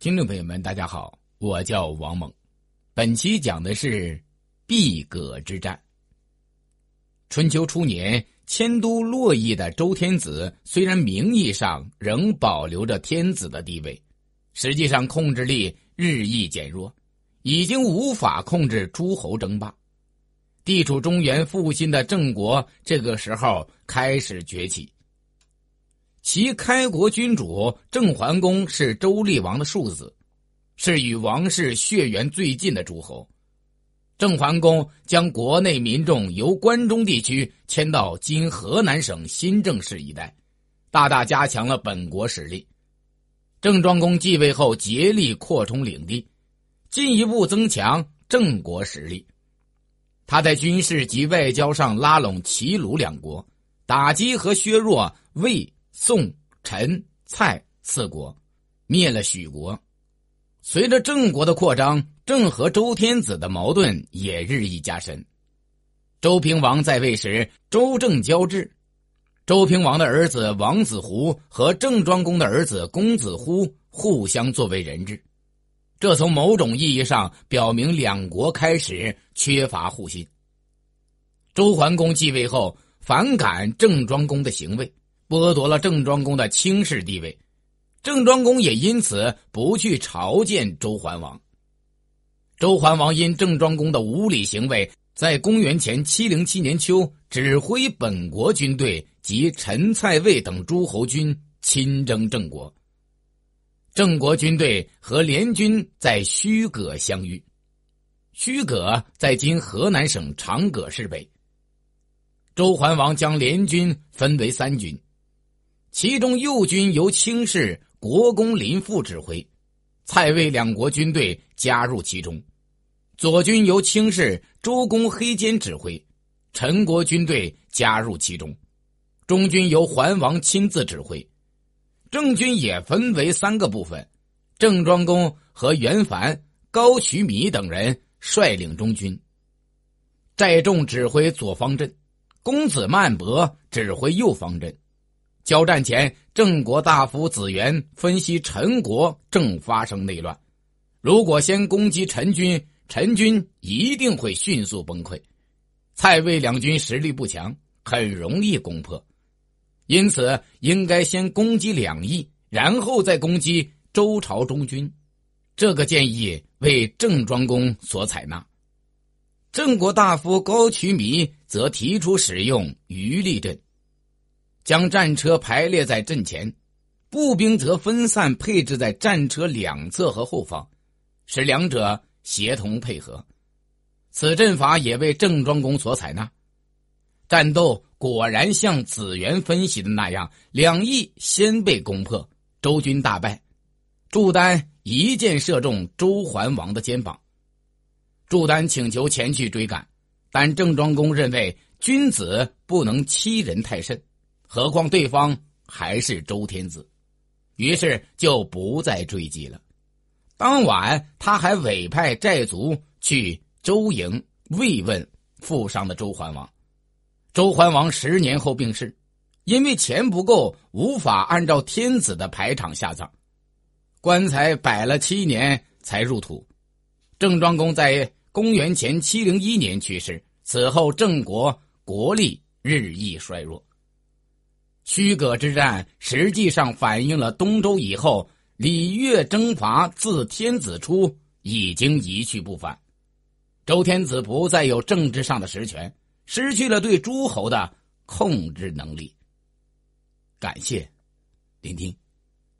听众朋友们，大家好，我叫王猛。本期讲的是毕葛之战。春秋初年，迁都洛邑的周天子虽然名义上仍保留着天子的地位，实际上控制力日益减弱，已经无法控制诸侯争霸。地处中原复兴的郑国，这个时候开始崛起。其开国君主郑桓公是周厉王的庶子，是与王室血缘最近的诸侯。郑桓公将国内民众由关中地区迁到今河南省新郑市一带，大大加强了本国实力。郑庄公继位后，竭力扩充领地，进一步增强郑国实力。他在军事及外交上拉拢齐鲁两国，打击和削弱魏。宋、陈、蔡四国灭了许国，随着郑国的扩张，郑和周天子的矛盾也日益加深。周平王在位时，周郑交质，周平王的儿子王子胡和郑庄公的儿子公子乎互相作为人质，这从某种意义上表明两国开始缺乏互信。周桓公继位后，反感郑庄公的行为。剥夺了郑庄公的卿士地位，郑庄公也因此不去朝见周桓王。周桓王因郑庄公的无礼行为，在公元前七零七年秋，指挥本国军队及陈、蔡、魏等诸侯军亲征郑国。郑国军队和联军在虚葛相遇，虚葛在今河南省长葛市北。周桓王将联军分为三军。其中右军由卿士国公林父指挥，蔡魏两国军队加入其中；左军由卿士周公黑坚指挥，陈国军队加入其中；中军由桓王亲自指挥。郑军也分为三个部分：郑庄公和袁凡、高渠弥等人率领中军，寨众指挥左方阵，公子曼伯指挥右方阵。交战前，郑国大夫子元分析陈国正发生内乱，如果先攻击陈军，陈军一定会迅速崩溃。蔡魏两军实力不强，很容易攻破，因此应该先攻击两翼，然后再攻击周朝中军。这个建议为郑庄公所采纳。郑国大夫高渠弥则提出使用余力阵。将战车排列在阵前，步兵则分散配置在战车两侧和后方，使两者协同配合。此阵法也为郑庄公所采纳。战斗果然像子元分析的那样，两翼先被攻破，周军大败。祝丹一箭射中周桓王的肩膀，祝丹请求前去追赶，但郑庄公认为君子不能欺人太甚。何况对方还是周天子，于是就不再追击了。当晚，他还委派寨卒去周营慰问负伤的周桓王。周桓王十年后病逝，因为钱不够，无法按照天子的排场下葬，棺材摆了七年才入土。郑庄公在公元前七零一年去世，此后郑国国力日益衰弱。虚葛之战实际上反映了东周以后礼乐征伐自天子出已经一去不返，周天子不再有政治上的实权，失去了对诸侯的控制能力。感谢聆听。